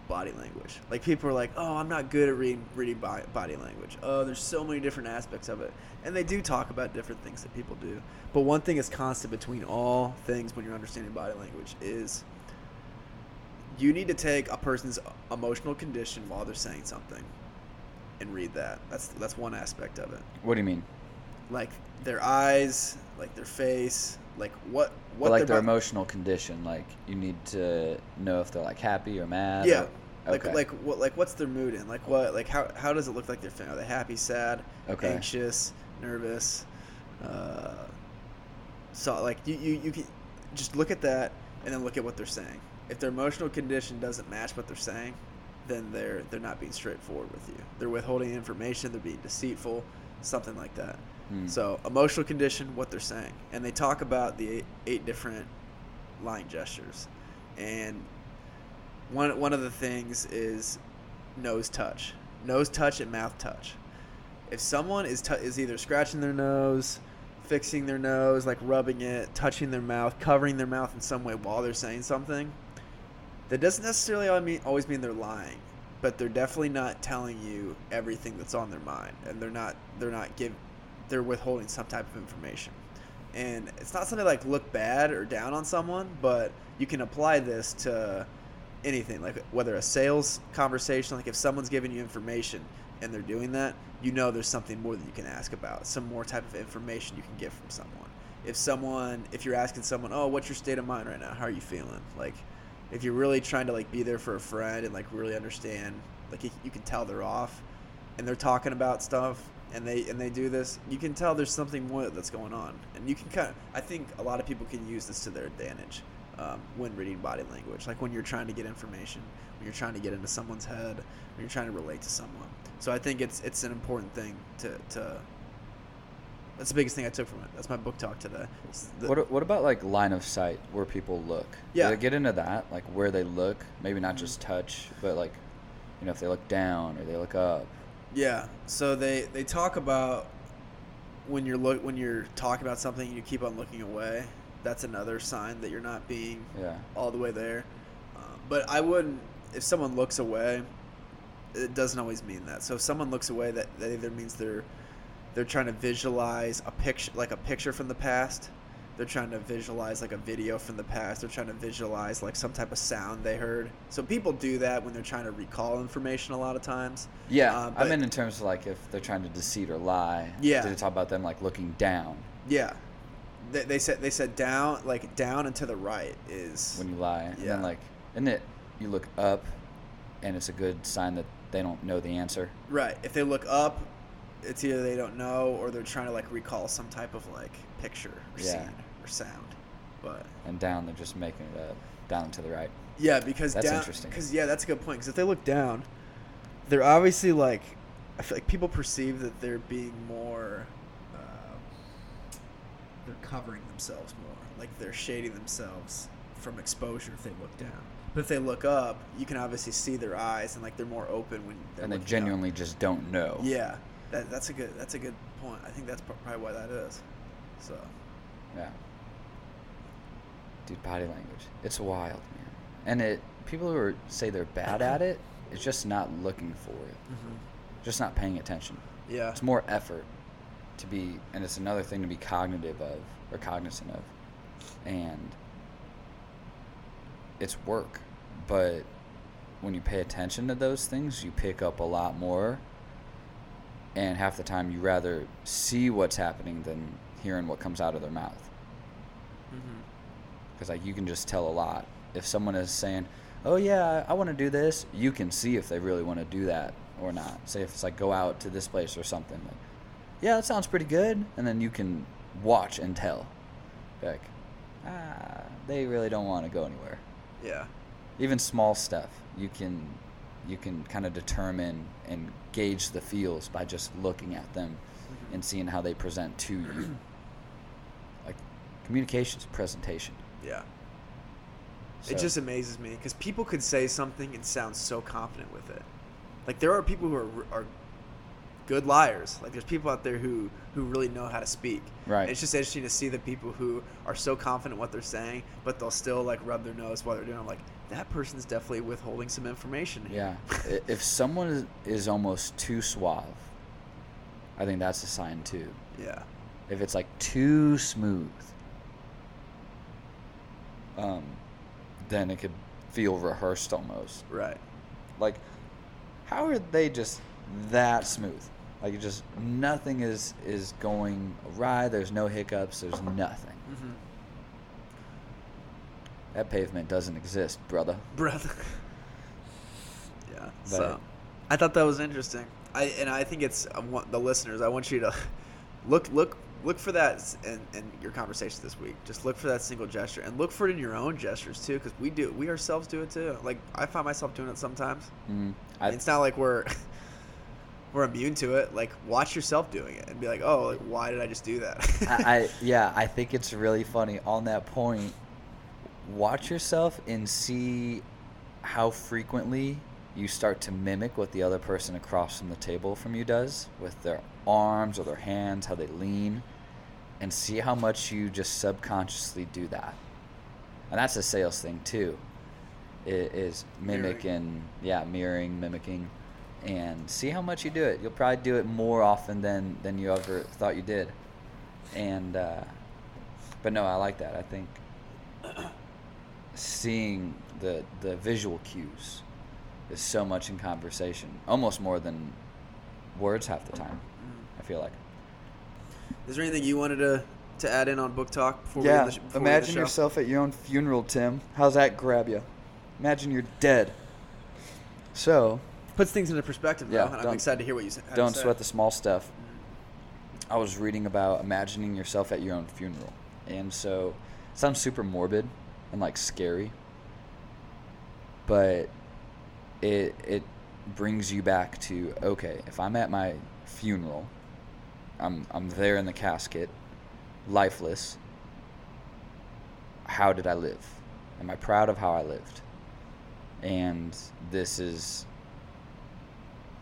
body language. Like people are like, "Oh, I'm not good at reading reading body language." Oh, there's so many different aspects of it, and they do talk about different things that people do. But one thing is constant between all things when you're understanding body language is you need to take a person's emotional condition while they're saying something and read that. That's that's one aspect of it. What do you mean? Like their eyes, like their face, like what what like their emotional condition like you need to know if they're like happy or mad yeah. or, like okay. like what like what's their mood in? Like what like how how does it look like they're feeling? Are they happy sad okay. anxious nervous? Uh so like you, you you can just look at that and then look at what they're saying. If their emotional condition doesn't match what they're saying then they're they're not being straightforward with you. They're withholding information. They're being deceitful. Something like that Hmm. So emotional condition, what they're saying, and they talk about the eight, eight different line gestures, and one one of the things is nose touch, nose touch and mouth touch. If someone is t- is either scratching their nose, fixing their nose, like rubbing it, touching their mouth, covering their mouth in some way while they're saying something, that doesn't necessarily always mean they're lying. But they're definitely not telling you everything that's on their mind. And they're not they're not give they're withholding some type of information. And it's not something like look bad or down on someone, but you can apply this to anything, like whether a sales conversation, like if someone's giving you information and they're doing that, you know there's something more that you can ask about, some more type of information you can get from someone. If someone, if you're asking someone, oh, what's your state of mind right now? How are you feeling? Like, if you're really trying to like be there for a friend and like really understand, like you can tell they're off, and they're talking about stuff and they and they do this, you can tell there's something more that's going on, and you can kind of. I think a lot of people can use this to their advantage um, when reading body language, like when you're trying to get information, when you're trying to get into someone's head, when you're trying to relate to someone. So I think it's it's an important thing to to. That's the biggest thing I took from it. That's my book talk today. The, what what about like line of sight, where people look? Yeah, they get into that, like where they look, maybe not just touch, but like, you know, if they look down or they look up yeah. So they they talk about when you're look when you're talking about something and you keep on looking away. That's another sign that you're not being yeah. all the way there. Um, but I wouldn't if someone looks away. It doesn't always mean that. So if someone looks away, that, that either means they're they're trying to visualize a picture like a picture from the past they're trying to visualize like a video from the past. They're trying to visualize like some type of sound they heard. So people do that when they're trying to recall information a lot of times. Yeah uh, i mean in terms of like if they're trying to deceive or lie yeah. did they talk about them like looking down. Yeah. They, they said they said down like down and to the right is when you lie. And then like and it you look up and it's a good sign that they don't know the answer? Right. If they look up it's either they don't know or they're trying to like recall some type of like picture or yeah. scene or sound. But and down they're just making it up down to the right. Yeah, because that's down, interesting. Because yeah, that's a good point. Because if they look down, they're obviously like I feel like people perceive that they're being more. Uh, they're covering themselves more, like they're shading themselves from exposure if they look down. But if they look up, you can obviously see their eyes and like they're more open when. They're And they genuinely up. just don't know. Yeah, that, that's a good. That's a good point. I think that's probably why that is. So. Yeah. Dude, body language. It's wild, man. And it people who are, say they're bad at it, it's just not looking for it. Mm-hmm. Just not paying attention. Yeah. It's more effort to be, and it's another thing to be cognitive of or cognizant of, and it's work. But when you pay attention to those things, you pick up a lot more and half the time you rather see what's happening than hearing what comes out of their mouth. Because mm-hmm. like you can just tell a lot. If someone is saying oh yeah i want to do this you can see if they really want to do that or not. Say if it's like go out to this place or something like yeah that sounds pretty good and then you can watch and tell. Like ah they really don't want to go anywhere. Yeah. Even small stuff you can you can kind of determine and gauge the feels by just looking at them Mm-hmm. and seeing how they present to you. like communications, presentation. Yeah. So- It just amazes me because people could say something and sound so confident with it. Like there are people who are are good liars. Like there's people out there who who really know how to speak. Right. It's just interesting to see the people who are so confident in what they're saying, but they'll still like rub their nose while they're doing. it. I'm like, that person's definitely withholding some information. Here. Yeah. If someone is, is almost too suave, I think that's a sign too. Yeah. If it's like too smooth, um, then it could feel rehearsed almost. Right. Like, how are they just that smooth? Like, just nothing is is going awry. There's no hiccups. There's nothing. Mm-hmm. That pavement doesn't exist, brother. brother. yeah. But- so, I thought that was interesting. I and I think it's I want the listeners. I want you to look look look for that in, in your conversation this week. Just look for that single gesture and look for it in your own gestures too, because we do we ourselves do it too. Like I find myself doing it sometimes. Mm, I, it's not like we're we're immune to it. Like watch yourself doing it and be like, oh, like, why did I just do that? I, I yeah, I think it's really funny on that point. Watch yourself and see how frequently you start to mimic what the other person across from the table from you does with their arms or their hands, how they lean, and see how much you just subconsciously do that. And that's a sales thing too. i- Is mimicking, yeah, mirroring, mimicking, and see how much you do it. You'll probably do it more often than than you ever thought you did. And uh, but no, I like that. I think seeing the the visual cues is so much in conversation, almost more than words half the time. Mm. I feel like. Is there anything you wanted to to add in on book talk before yeah, end the, sh- before imagine yourself at your own funeral, Tim. How's that grab you? Imagine you're dead. So, puts things into perspective though, Yeah, and I'm excited to hear what you say. to don't sweat the small stuff. Mm. I was reading about imagining yourself at your own funeral. And so it sounds super morbid and like scary. But it it brings you back to okay, if I'm at my funeral, I'm I'm there in the casket, lifeless. How did I live? Am I proud of how I lived? And this is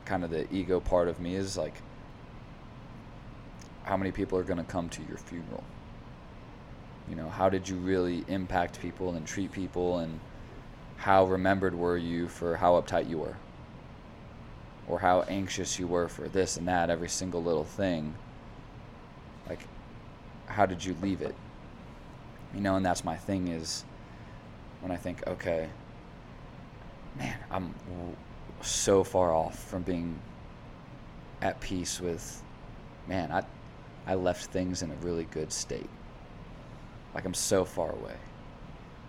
kind of the ego part of me is like how many people are going to come to your funeral you know how did you really impact people and treat people and how remembered were you for how uptight you were? Or how anxious you were for this and that every single little thing? Like how did you leave it? You know and that's my thing is when i think okay man i'm so far off from being at peace with man i i left things in a really good state like i'm so far away.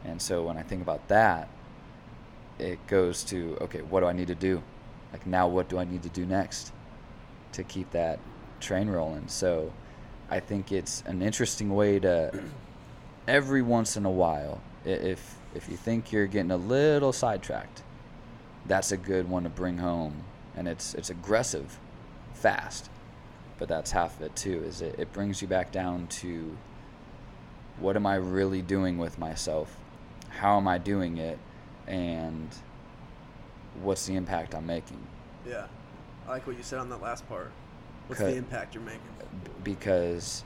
And so when i think about that it goes to okay what do i need to do? Like now what do i need to do next to keep that train rolling? So i think it's an interesting way to every once in a while if if you think you're getting a little sidetracked that's a good one to bring home. And it's it's aggressive fast but that's half of it too is it, it brings you back down to what am i really doing with myself? How am i doing it? And what's the impact i'm making? Yeah, I like what you said on that last part. What's the impact you're making? Because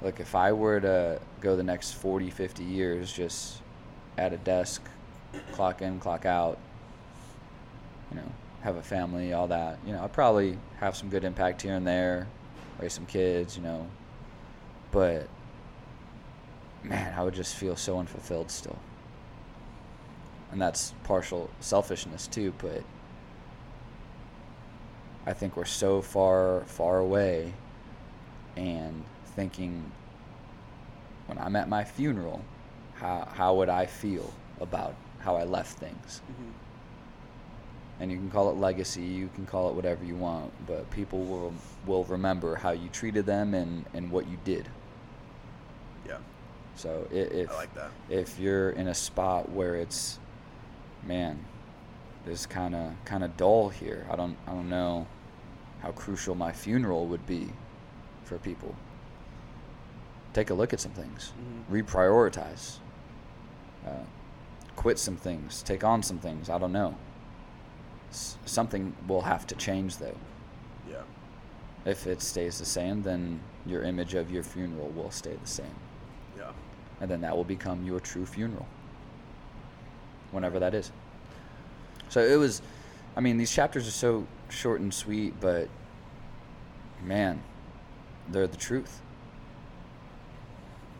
like if i were to go the next 40 50 years just at a desk clock in clock out you know have a family all that you know i'd probably have some good impact here and there raise some kids you know. But man i would just feel so unfulfilled still. And that's partial selfishness too but i think we're so far far away and thinking when i'm at my funeral how, how would i feel about how i left things? Mm-hmm. and you can call it legacy you can call it whatever you want but people will will remember how you treated them and and what you did so if I like that. if you're in a spot where it's man this kind of kind of dull here. I don't I don't know how crucial my funeral would be for people. Take a look at some things, Mhm. reprioritize, uh, quit some things, take on some things. I don't know. S- something will have to change though. Yeah. If it stays the same, then your image of your funeral will stay the same. And then that will become your true funeral. Whenever that is. So it was, I mean, these chapters are so short and sweet, but man, they're the truth.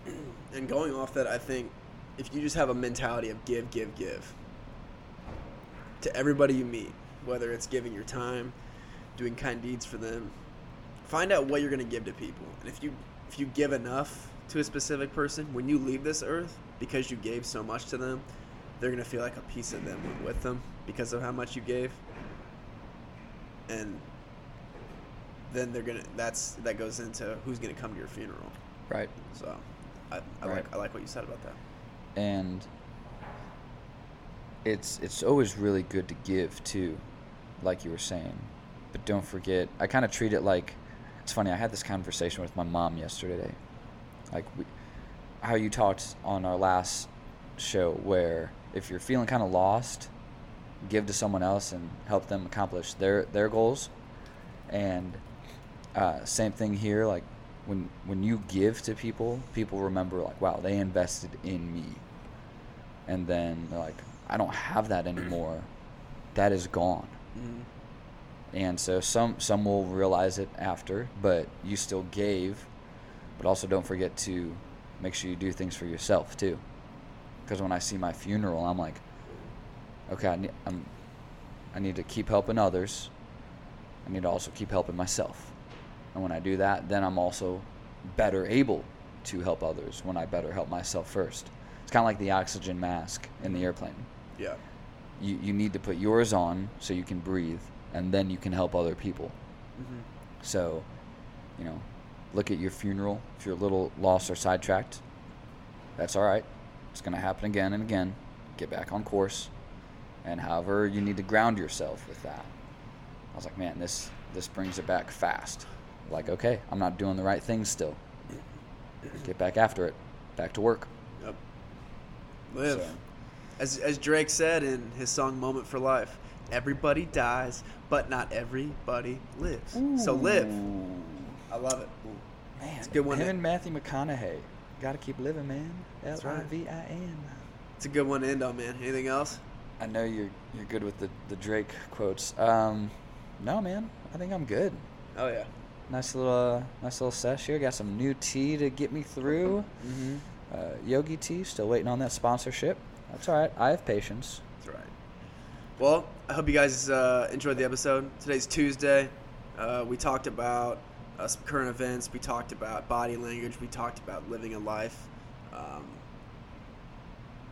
And going off that, I think if you just have a mentality of give, give, give to everybody you meet, whether it's giving your time, doing kind deeds for them, find out what you're going to give to people. And if you if you give enough to a specific person, when you leave this earth, because you gave so much to them, they're going to feel like a piece of them went with them because of how much you gave. And then they're gonna. That's that goes into who's gonna come to your funeral. Right. So, I, I Right. like I like what you said about that. and it's it's always really good to give too like you were saying but don't forget i kind of treat it like it's funny i had this conversation with my mom yesterday like we, how you talked on our last show where if you're feeling kind of lost give to someone else and help them accomplish their their goals. And uh, same thing here like when when you give to people people remember like wow they invested in me. And then they're like i don't have that anymore. That is gone. Mm-hmm. and so some some will realize it after but you still gave but also don't forget to make sure you do things for yourself too. Because when i see my funeral i'm like okay I need, I'm, I need to keep helping others. I need to also keep helping myself. And when i do that then i'm also better able to help others when i better help myself first. It's kind of like the oxygen mask in the airplane. Yeah. you, you need to put yours on so you can breathe and then you can help other people. Mm-hmm. so you know look at your funeral if you're a little lost or sidetracked that's all right it's going to happen again and again get back on course and however you need to ground yourself with that i was like man this this brings it back fast like okay i'm not doing the right things still get back after it back to work Yep. Live. So- As, as Drake said in his song Moment for Life, everybody dies, but not everybody lives. So live. I love it. Man, It's a good one Him to- and Matthew McConaughey. Got to keep living, man. L I. V I N. It's a good one to end on, man. Anything else? I know you're you're good with the the Drake quotes. Um, no, man. I think I'm good. Oh, yeah. Nice little uh, nice little sesh here. Got some new tea to get me through. Mm-hmm. Uh, Yogi tea. Still waiting on that sponsorship. That's all right. I have patience. That's right. Well, I hope you guys uh, enjoyed the episode. Today's Tuesday. Uh, we talked about uh, some current events. We talked about body language. We talked about living a life um,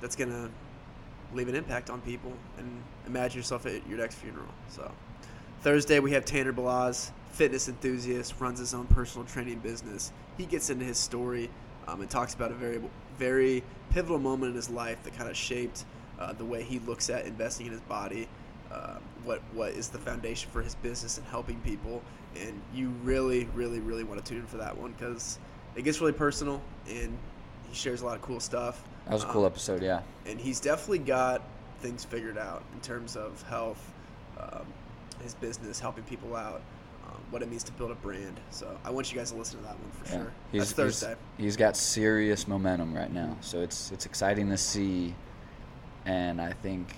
that's going to leave an impact on people. And imagine yourself at your next funeral. So, Thursday, we have Tanner Balaz, fitness enthusiast, runs his own personal training business. He gets into his story um, and talks about a very, very pivotal moment in his life that kind of shaped uh, the way he looks at investing in his body, uh, what what is the foundation for his business and helping people. And you really, really, really want to tune in for that one because it gets really personal and he shares a lot of cool stuff. That was a cool Um, episode. Yeah. and he's definitely got things figured out in terms of health, um, his business, helping people out, um, what it means to build a brand. So I want you guys to listen to that one for Yeah. sure. He's, That's Thursday. He's, he's got serious momentum right now, so it's it's exciting to see, and I think,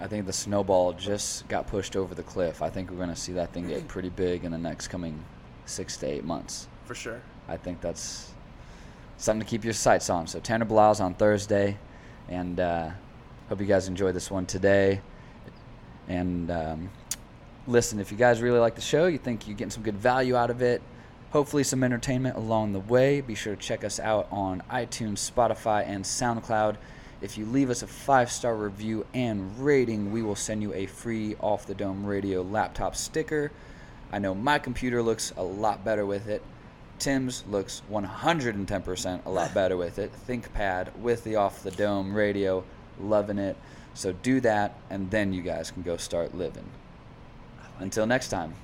I think the snowball just got pushed over the cliff. I think we're going to see that thing get pretty big in the next coming six to eight months. for sure. I think that's something to keep your sights on. So Tanner Blau on Thursday, and uh, hope you guys enjoyed this one today. And um, listen, if you guys really like the show, you think you're getting some good value out of it, hopefully some entertainment along the way, be sure to check us out on iTunes, Spotify, and SoundCloud. If you leave us a five star review and rating, we will send you a free off the dome radio laptop sticker. I know my computer looks a lot better with it. Tim's looks 110% a lot better with it. ThinkPad with the off the dome radio, loving it. So do that, and then you guys can go start living. Until next time.